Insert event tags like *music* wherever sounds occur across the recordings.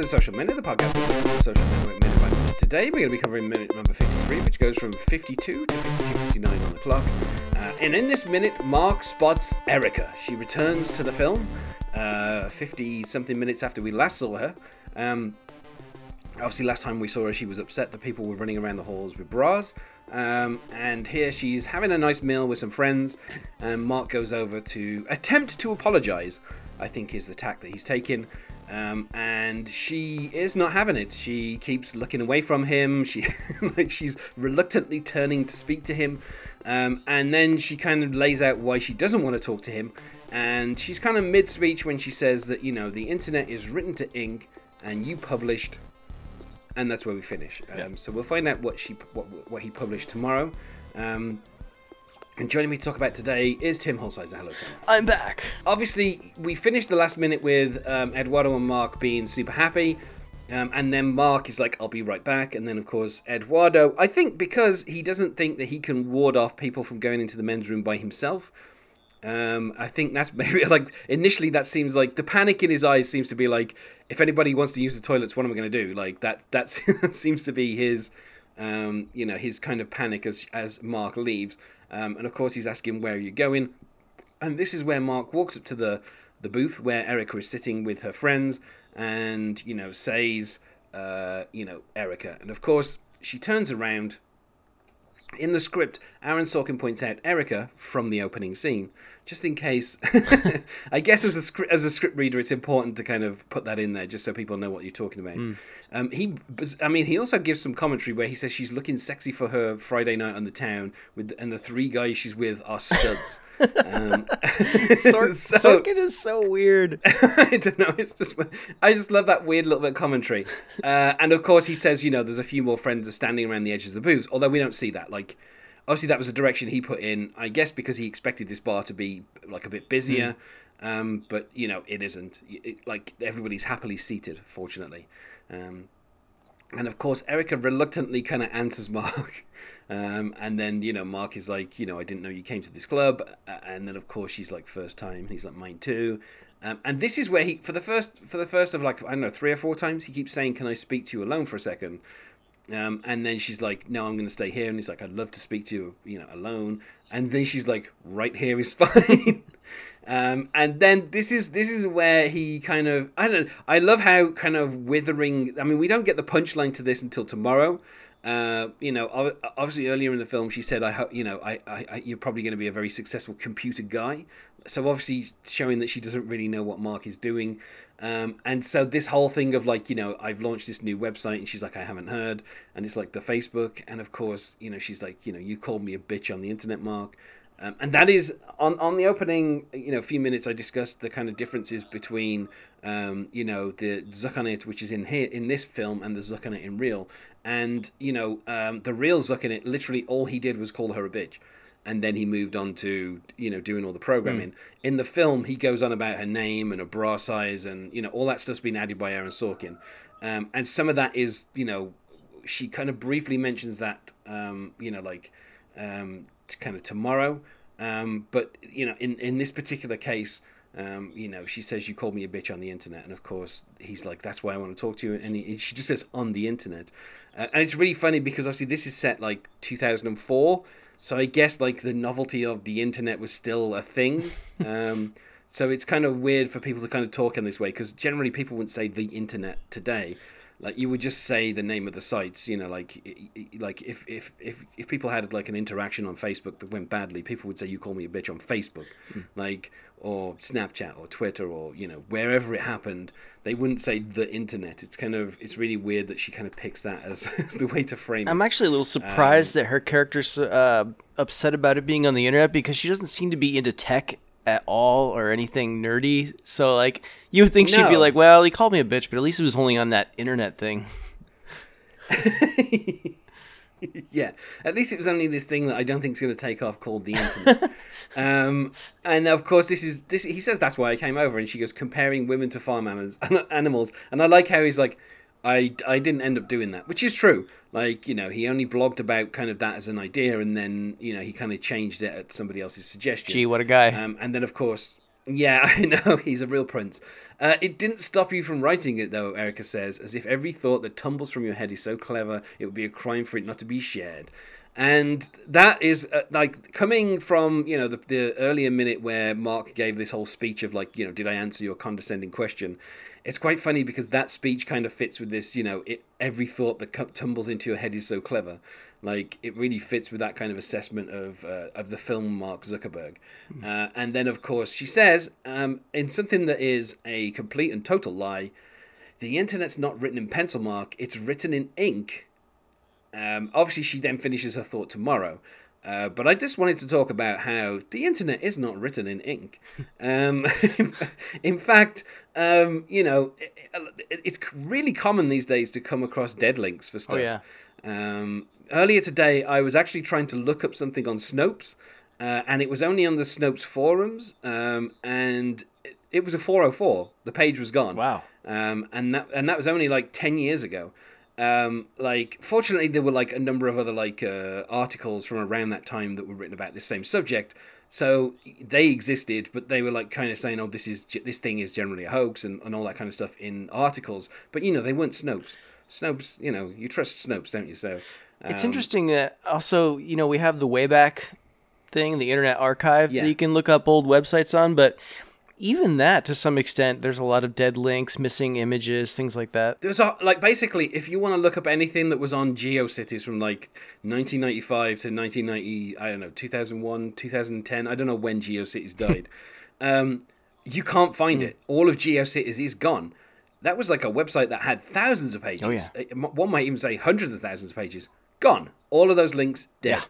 To the Social Minute, the podcast that looks the social network minute by minute. Today we're going to be covering minute number 53, which goes from 52 to 52.59 on the clock. Uh, and in this minute, Mark spots Erica. She returns to the film 50 uh, something minutes after we last saw her. Um, obviously, last time we saw her, she was upset that people were running around the halls with bras. Um, and here she's having a nice meal with some friends, and Mark goes over to attempt to apologize. I think is the tack that he's taking. Um, and she is not having it. She keeps looking away from him. She *laughs* like she's reluctantly turning to speak to him, um, and then she kind of lays out why she doesn't want to talk to him. And she's kind of mid speech when she says that you know the internet is written to ink, and you published, and that's where we finish. Um, yeah. So we'll find out what she what what he published tomorrow. And joining me to talk about today is Tim Hulsizer. Hello, Tim. I'm back. Obviously, we finished the last minute with um, Eduardo and Mark being super happy. Um, and then Mark is like, I'll be right back. And then, of course, Eduardo, I think because he doesn't think that he can ward off people from going into the men's room by himself. Um, I think that's *laughs* maybe like initially that seems like the panic in his eyes seems to be like, if anybody wants to use the toilets, what am I going to do? Like that, that *laughs* seems to be his, um, you know, his kind of panic as, as Mark leaves. Um, and of course, he's asking, Where are you going? And this is where Mark walks up to the, the booth where Erica is sitting with her friends and, you know, says, uh, you know, Erica. And of course, she turns around. In the script, Aaron Sorkin points out Erica from the opening scene, just in case. *laughs* I guess as a script as a script reader, it's important to kind of put that in there, just so people know what you're talking about. Mm. Um, he, I mean, he also gives some commentary where he says she's looking sexy for her Friday night on the town, with and the three guys she's with are studs. um, *laughs* Sor- *laughs* so, Sorkin is so weird. I don't know. It's just I just love that weird little bit of commentary. Uh, and of course, he says, you know, there's a few more friends are standing around the edges of the booths, although we don't see that. Like, obviously, that was the direction he put in. I guess because he expected this bar to be like a bit busier. Mm. Um, but you know, it isn't. It, like everybody's happily seated, fortunately. Um, and of course, Erica reluctantly kind of answers Mark. *laughs* Um, and then, you know, Mark is like, you know, I didn't know you came to this club. And then, of course, she's like, first time. He's like, mine too. Um, and this is where he, for the first, for the first of like, I don't know, three or four times, he keeps saying, can I speak to you alone for a second? Um, and then she's like, no, I'm going to stay here. And he's like, I'd love to speak to you, you know, alone. And then she's like, right here is *laughs* fine. Um, and then this is this is where he kind of I don't know. I love how kind of withering. I mean, we don't get the punchline to this until tomorrow. Uh, you know, obviously earlier in the film, she said, "I hope you know, I, I, you're probably going to be a very successful computer guy." So obviously showing that she doesn't really know what Mark is doing. Um, and so this whole thing of like, you know, I've launched this new website, and she's like, I haven't heard, and it's like the Facebook, and of course, you know, she's like, you know, you called me a bitch on the internet, Mark. Um, and that is on on the opening, you know, a few minutes. I discussed the kind of differences between, um, you know, the Zuckonit, which is in here in this film, and the Zuckonit in real. And you know, um, the real Zuckonit, literally all he did was call her a bitch, and then he moved on to you know doing all the programming. Mm. In the film, he goes on about her name and her bra size, and you know all that stuff's been added by Aaron Sorkin. Um, and some of that is, you know, she kind of briefly mentions that, um, you know, like um, kind of tomorrow. Um, but you know, in in this particular case, um, you know, she says you called me a bitch on the internet, and of course he's like, that's why I want to talk to you, and he, she just says on the internet, uh, and it's really funny because obviously this is set like 2004, so I guess like the novelty of the internet was still a thing. *laughs* Um, so it's kind of weird for people to kind of talk in this way because generally people wouldn't say the internet today like you would just say the name of the sites you know like like if if if, if people had like an interaction on facebook that went badly people would say you call me a bitch on facebook. Mm. like or snapchat or twitter or you know wherever it happened they wouldn't say the internet. It's kind of it's really weird that she kind of picks that as, *laughs* as the way to frame it. i'm actually a little surprised um, that her character's uh, upset about it being on the internet because she doesn't seem to be into tech at all or anything nerdy. So like you would think no. she'd be like, "Well, he called me a bitch, but at least it was only on that internet thing." *laughs* yeah, at least it was only this thing that I don't think is going to take off called the internet. *laughs* um, and of course, this is this. He says that's why I came over, and she goes comparing women to farm *laughs* animals, and I like how he's like, I I didn't end up doing that, which is true. Like you know, he only blogged about kind of that as an idea, and then you know he kind of changed it at somebody else's suggestion. Gee, what a guy! Um, and then of course, Yeah, *laughs* I know. He's a real prince. Uh, it didn't stop you from writing it, though, Erica says, as if every thought that tumbles from your head is so clever it would be a crime for it not to be shared. And that is uh, like coming from you know the, the earlier minute where Mark gave this whole speech of like you know did I answer your condescending question? It's quite funny because that speech kind of fits with this you know it, every thought that tumbles into your head is so clever. Like it really fits with that kind of assessment of uh, of the film Mark Zuckerberg. Mm. Uh, and then of course she says um, in something that is a complete and total lie, the internet's not written in pencil mark; it's written in ink. Um, obviously, she then finishes her thought tomorrow. Uh, but I just wanted to talk about how the internet is not written in ink. *laughs* Um, *laughs* in fact, um, you know, it, it's really common these days to come across dead links for stuff. Oh, yeah. Um, earlier today, I was actually trying to look up something on Snopes, uh, and it was only on the Snopes forums, um, and it, it, was a 404. The page was gone. Wow. Um, and that and that was only like 10 years ago. Um, like, fortunately, there were like a number of other like uh, articles from around that time that were written about this same subject. So they existed, but they were like kind of saying, "Oh, this is this thing is generally a hoax" and, and all that kind of stuff in articles. But you know, they weren't Snopes. Snopes, you know, you trust Snopes, don't you? So it's um, interesting that also, you know, we have the Wayback thing, the Internet Archive yeah. that you can look up old websites on, but even that to some extent there's a lot of dead links missing images things like that there's a, like basically if you want to look up anything that was on geocities from like 1995 to 1990 i don't know 2001 2010 i don't know when geocities *laughs* died um, you can't find mm. it all of geocities is gone that was like a website that had thousands of pages oh, yeah. one might even say hundreds of thousands of pages gone. All of those links dead. Yeah.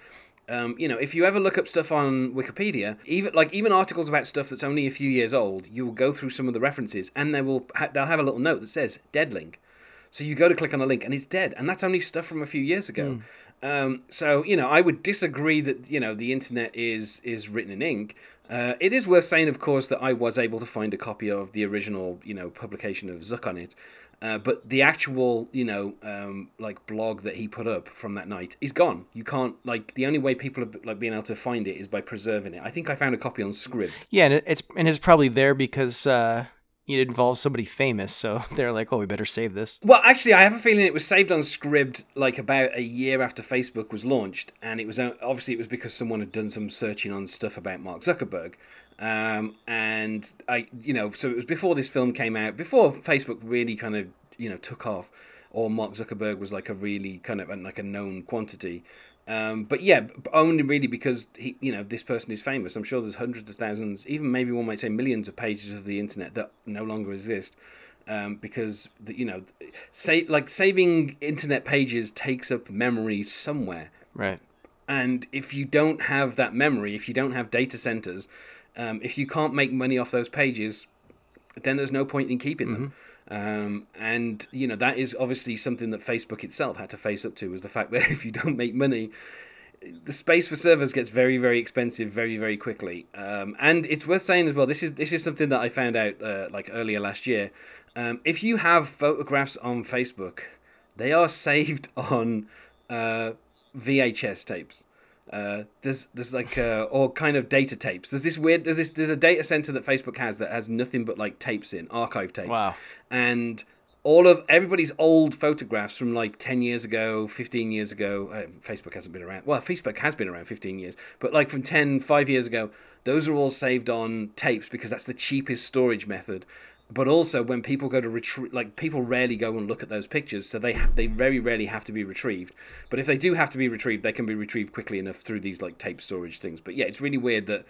Um, you know, if you ever look up stuff on Wikipedia, even like even articles about stuff that's only a few years old, you will go through some of the references, and they will ha- they'll have a little note that says "dead link." So you go to click on a link, and it's dead, and that's only stuff from a few years ago. Mm. Um, so you know, I would disagree that you know the internet is is written in ink. Uh, it is worth saying, of course, that I was able to find a copy of the original, you know, publication of Zuckonit, uh, but the actual, you know, um, like blog that he put up from that night is gone. You can't like the only way people are like being able to find it is by preserving it. I think I found a copy on Scribd. Yeah, and it's and it's probably there because uh, it involves somebody famous, so *laughs* they're like, oh, we better save this. Well, actually, I have a feeling it was saved on Scribd like about a year after Facebook was launched, and it was obviously it was because someone had done some searching on stuff about Mark Zuckerberg. Um, and I, you know, so it was before this film came out, before Facebook really kind of, you know, took off, or Mark Zuckerberg was like a really kind of like a known quantity. Um, but yeah, only really because he, you know, this person is famous. I'm sure there's hundreds of thousands, even maybe one might say millions of pages of the internet that no longer exist. Um, because the, you know, say like saving internet pages takes up memory somewhere. Right. And if you don't have that memory, if you don't have data centers, um, if you can't make money off those pages, then there's no point in keeping mm-hmm. them. Um, and you know that is obviously something that Facebook itself had to face up to was the fact that *laughs* if you don't make money, the space for servers gets very very expensive very very quickly. Um, and it's worth saying as well. This is this is something that I found out uh, like earlier last year. Um, if you have photographs on Facebook, they are *laughs* saved on uh, VHS tapes. Uh, there's there's like uh, or kind of data tapes. There's this weird there's this there's a data center that Facebook has that has nothing but like tapes in archive tapes. Wow. And all of everybody's old photographs from like 10 years ago 15 years ago uh, facebook hasn't been around well facebook has been around 15 years but like from 10 5 years ago those are all saved on tapes because that's the cheapest storage method but also when people go to retrieve like people rarely go and look at those pictures so they they very rarely have to be retrieved. But if they do have to be retrieved they can be retrieved quickly enough through these like tape storage things. But yeah it's really weird that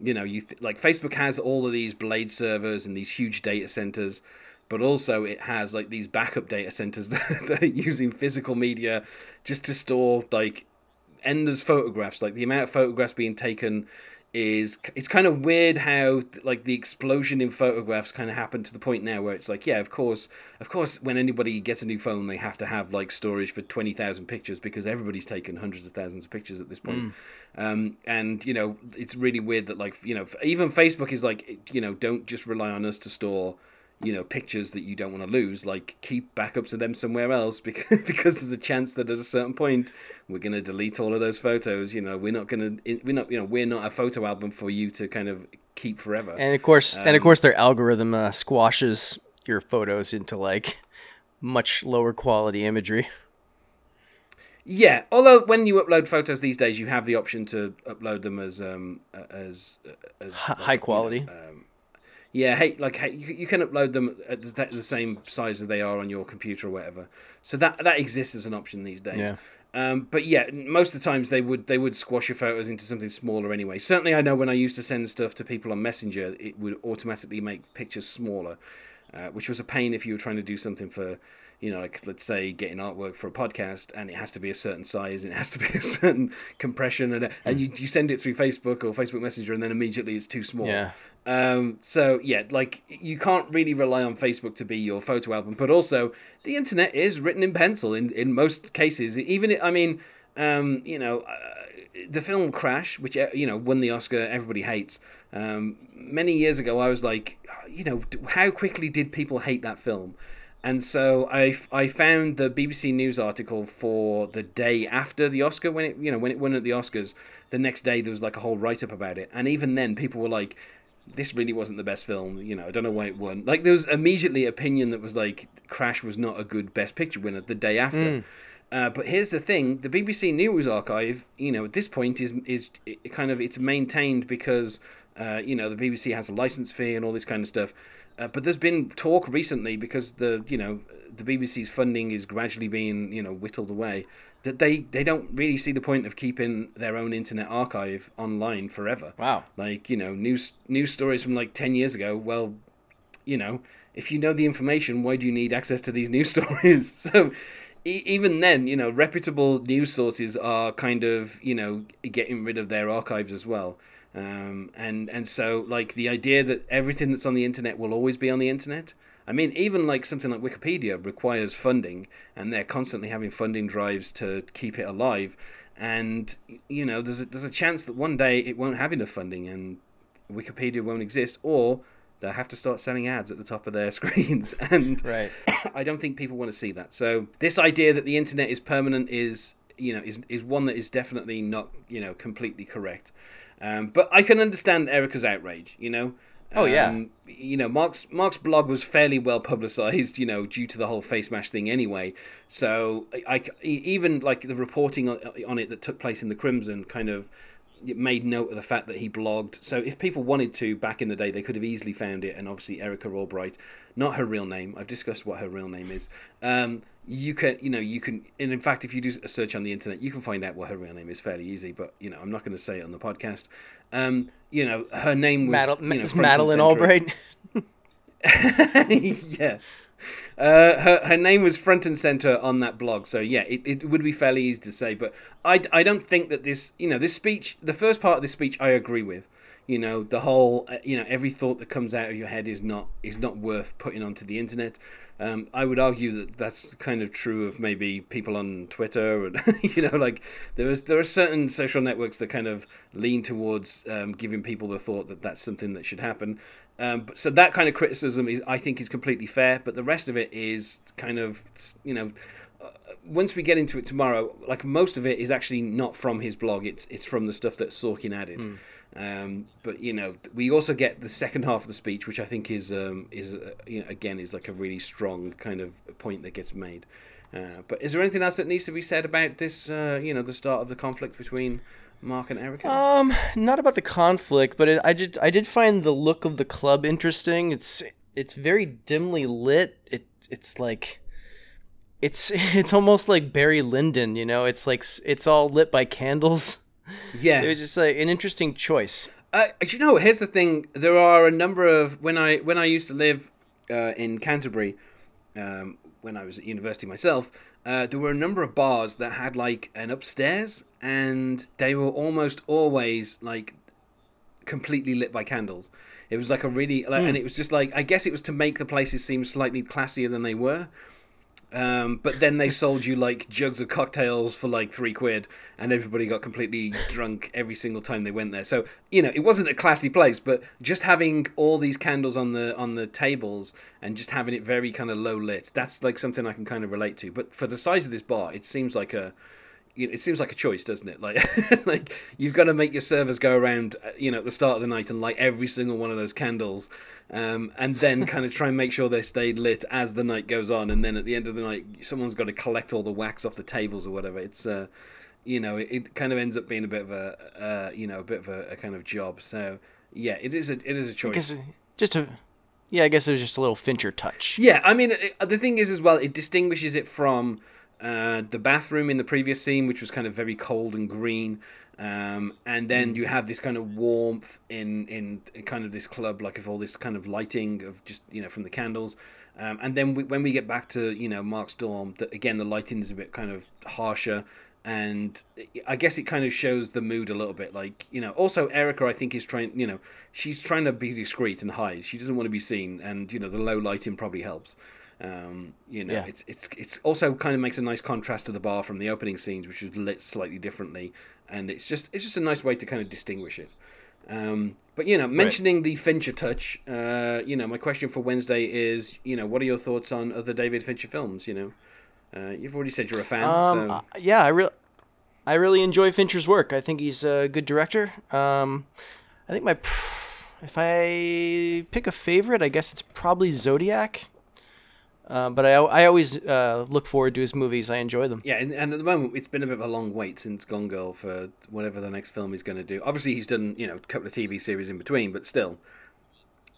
you know you th- like facebook has all of these blade servers and these huge data centers but also it has like these backup data centers *laughs* that are using physical media just to store like endless photographs like the amount of photographs being taken is it's kind of weird how like the explosion in photographs kind of happened to the point now where it's like yeah of course of course when anybody gets a new phone they have to have like storage for 20,000 pictures because everybody's taken hundreds of thousands of pictures at this point mm. um, and you know it's really weird that like you know even Facebook is like you know don't just rely on us to store you know pictures that you don't want to lose like keep backups of them somewhere else *laughs* because because there's a chance that at a certain point we're going to delete all of those photos you know we're not going to we're not you know we're not a photo album for you to kind of keep forever. And of course, um, and of course, their algorithm uh, squashes your photos into like much lower quality imagery. Yeah, although when you upload photos these days, you have the option to upload them as um as as like, high quality. You know, um, yeah, hey, like hey, you, you can upload them at the same size as they are on your computer or whatever. So that that exists as an option these days. Yeah. Um, but yeah, most of the times they would they would squash your photos into something smaller anyway. Certainly, I know when I used to send stuff to people on Messenger, it would automatically make pictures smaller, uh, which was a pain if you were trying to do something for you know, like let's say getting artwork for a podcast and it has to be a certain size and it has to be *laughs* a certain compression and and you, you send it through Facebook or Facebook Messenger and then immediately it's too small. Yeah. Um, so yeah, like you can't really rely on Facebook to be your photo album, but also the internet is written in pencil in, in most cases. Even I mean, um, you know, uh, the film Crash, which uh, you know won the Oscar, everybody hates. Um, many years ago, I was like, you know, how quickly did people hate that film? And so I, I found the BBC News article for the day after the Oscar when it you know when it won at the Oscars. The next day there was like a whole write up about it, and even then people were like, "This really wasn't the best film." You know, I don't know why it won. Like there was immediately opinion that was like, "Crash was not a good Best Picture winner." The day after. Mm. Uh, but here's the thing: the BBC News archive, you know, at this point is is kind of it's maintained because uh, you know the BBC has a license fee and all this kind of stuff. Uh, but there's been talk recently because the you know the BBC's funding is gradually being you know whittled away that they they don't really see the point of keeping their own internet archive online forever. Wow. Like you know news news stories from like ten years ago. Well, you know if you know the information, why do you need access to these *laughs* news stories? *laughs* so even then, you know, reputable news sources are kind of, you know, getting rid of their archives as well. Um, and and so like the idea that everything that's on the internet will always be on the internet. I mean, even like something like Wikipedia requires funding, and they're constantly having funding drives to keep it alive. And you know, there's a, there's a chance that one day it won't have enough funding, and Wikipedia won't exist, or they'll have to start selling ads at the top of their *laughs* screens. And right. *coughs* I don't think people want to see that. So this idea that the internet is permanent is you know is is one that is definitely not you know completely correct. Um, but I can understand Erica's outrage, you know. Oh yeah. Um, you know, Mark's Mark's blog was fairly well publicized, you know, due to the whole Facemash thing anyway. So I, I even like the reporting on, on it that took place in the Crimson kind of made note of the fact that he blogged. So if people wanted to back in the day, they could have easily found it. And obviously Erica Albright, not her real name. I've discussed what her real name is. Um, you can, you know, you can, and in fact, if you do a search on the internet, you can find out what her real name is fairly easy. But you know, I'm not going to say it on the podcast. Um, you know, her name was Madel- you know, Madeleine Albright. *laughs* *laughs* yeah. Uh, her her name was front and center on that blog, so yeah, it, it would be fairly easy to say. But I, I don't think that this you know this speech, the first part of this speech, I agree with. You know the whole uh, you know every thought that comes out of your head is not is not worth putting onto the internet. Um, I would argue that that's kind of true of maybe people on Twitter, and *laughs* you know, like there is there are certain social networks that kind of lean towards um, giving people the thought that that's something that should happen. Um, so that kind of criticism is, I think, is completely fair. But the rest of it is kind of, you know, uh, once we get into it tomorrow, like most of it is actually not from his blog. It's it's from the stuff that Sorkin added. Mm. Um, but you know, we also get the second half of the speech, which I think is um, is uh, you know, again is like a really strong kind of point that gets made. Uh, but is there anything else that needs to be said about this? Uh, you know, the start of the conflict between Mark and Erica? Um, not about the conflict, but it, I just I did find the look of the club interesting. It's it's very dimly lit. It it's like it's *laughs* it's almost like Barry Lyndon, you know. It's like it's all lit by candles. *laughs* Yeah, it was just like an interesting choice. Uh, you know, here's the thing: there are a number of when I when I used to live uh, in Canterbury, um, when I was at university myself, uh, there were a number of bars that had like an upstairs, and they were almost always like completely lit by candles. It was like a really, like, mm. and it was just like I guess it was to make the places seem slightly classier than they were. Um, but then they sold you like jugs of cocktails for like three quid, and everybody got completely drunk every single time they went there. So you know, it wasn't a classy place, but just having all these candles on the on the tables and just having it very kind of low lit, that's like something I can kind of relate to. But for the size of this bar, it seems like a it seems like a choice, doesn't it? *laughs* Like, like you've got to make your servers go around, uh, you know, at the start of the night and light every single one of those candles, um, and then *laughs* kind of try and make sure they stay lit as the night goes on, and then at the end of the night, someone's got to collect all the wax off the tables or whatever. It's, uh, you know, it, it, kind of ends up being a bit of a, uh, you know, a bit of a, a, kind of job. So yeah, it is a, it is a choice. Just a yeah, I guess it was just a little Fincher touch. Yeah, I mean, it, the thing is as well, it distinguishes it from uh, the bathroom in the previous scene, which was kind of very cold and green. Um, and then mm. you have this kind of warmth in, in kind of this club, like of all this kind of lighting of just you know from the candles. Um, and then we, when we get back to you know Mark's dorm, that again the lighting is a bit kind of harsher, and I guess it kind of shows the mood a little bit. Like you know, also Erica, I think is trying. You know, she's trying to be discreet and hide. She doesn't want to be seen, and you know the low lighting probably helps. Um, you know, yeah. it's it's it's also kind of makes a nice contrast to the bar from the opening scenes, which was lit slightly differently, and it's just it's just a nice way to kind of distinguish it. Um, but you know, mentioning right. the Fincher touch, uh, you know, my question for Wednesday is, you know, what are your thoughts on other David Fincher films? You know, uh, you've already said you're a fan. Um, so. Uh, yeah, I really, I really enjoy Fincher's work. I think he's a good director. Um, I think my, if I pick a favorite, I guess it's probably Zodiac. Uh, but I, I always uh, look forward to his movies. I enjoy them. Yeah, and, and, at the moment it's been a bit of a long wait since Gone Girl for whatever the next film he's going to do. Obviously, he's done you know a couple of TV series in between, but still,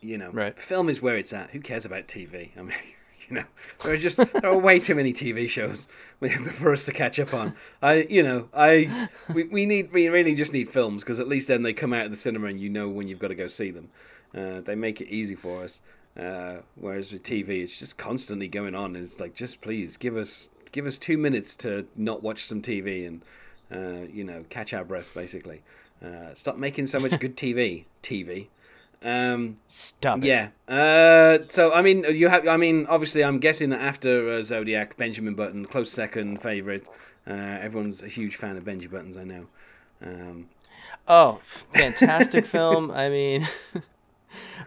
you know, right. film is where it's at. Who cares about TV? I mean, *laughs* you know, there are just there are way too many TV shows *laughs* for us to catch up on. I, you know, I we, we need we really just need films because at least then they come out of the cinema and you know when you've got to go see them. Uh, they make it easy for us. Uh, whereas with TV, it's just constantly going on, and it's like, just please give us give us two minutes to not watch some TV and uh, you know catch our breath, basically. Uh, stop making so much good *laughs* TV. TV. Um, Stop. It. Yeah. Uh, so I mean, you have. I mean, obviously, I'm guessing that after uh, Zodiac, Benjamin Button, close second favorite. Uh, everyone's a huge fan of Benji Buttons, I know. Um, oh, fantastic film! I mean. *laughs*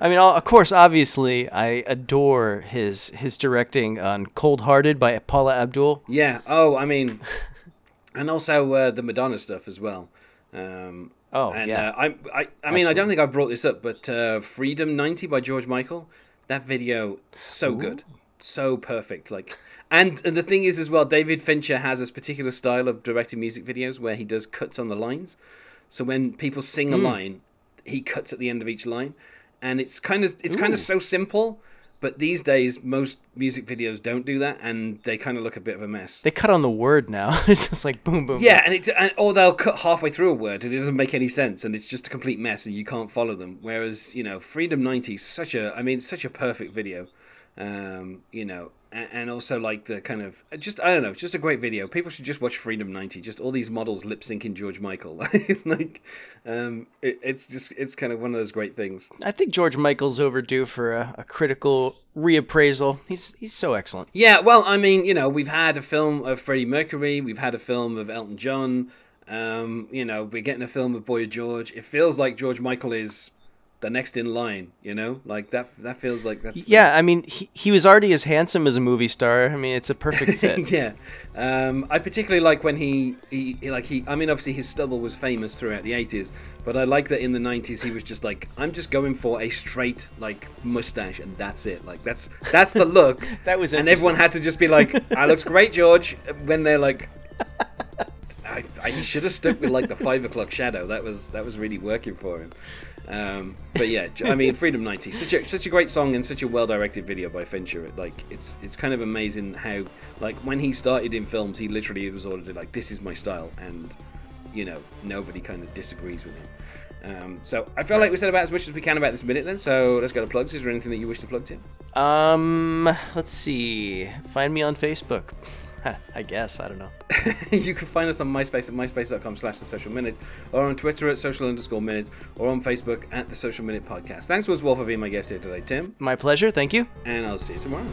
I mean, of course, obviously, I adore his his directing on Cold Hearted by Paula Abdul. Yeah. Oh, I mean, and also uh, the Madonna stuff as well. Um, oh, and, yeah. Uh, I, I, I mean, I don't think I've brought this up, but uh, Freedom 90 by George Michael, that video, so Ooh. good. So perfect. Like, and, and the thing is, as well, David Fincher has this particular style of directing music videos where he does cuts on the lines. So when people sing a mm. line, he cuts at the end of each line and it's kind of it's Ooh. kind of so simple. But these days, most music videos don't do that, and they kind of look a bit of a mess. They cut on the word now. *laughs* it's just like boom, boom. Yeah, boom. and it and, or they'll cut halfway through a word, and it doesn't make any sense, and it's just a complete mess, and you can't follow them. Whereas you know, Freedom ninety is such a, I mean, such a perfect video. Um, you know, and also like the kind of just I don't know, just a great video. People should just watch Freedom 90. Just all these models lip syncing George Michael. *laughs* like, um, it, it's just it's kind of one of those great things. I think George Michael's overdue for a, a, critical reappraisal. He's he's so excellent. Yeah, well, I mean, you know, we've had a film of Freddie Mercury, we've had a film of Elton John. Um, you know, we're getting a film of Boy George. It feels like George Michael is the next in line you know? Like that that feels like that's yeah the... i mean he, he was already as handsome as a movie star. I mean it's a perfect *laughs* fit. Yeah. Um, i particularly like when he, he, like he i mean obviously his stubble was famous throughout the 80s but i like that in the 90s he was just like i'm just going for a straight like mustache and that's it. Like that's that's the look. *laughs* That was it. and everyone had to just be like that looks great george when they're like I, I, he should have stuck with like the five o'clock shadow. That was that was really working for him. Um, but yeah, I mean, Freedom 90, such a such a great song and such a well directed video by Fincher. Like it's it's kind of amazing how like when he started in films, he literally was ordered like this is my style, and you know nobody kind of disagrees with him. Um, so I feel like we said about as much as we can about this minute. Then, so let's go to plugs. Is there anything that you wish to plug, Tim? Um, let's see. Find me on Facebook. I guess. I don't know. *laughs* you can find us on MySpace at myspace.com slash the social minute, or on Twitter at social underscore minute, or on Facebook at the social minute podcast. Thanks us, Wolf, for being my guest here today, Tim. My pleasure. Thank you. And I'll see you tomorrow.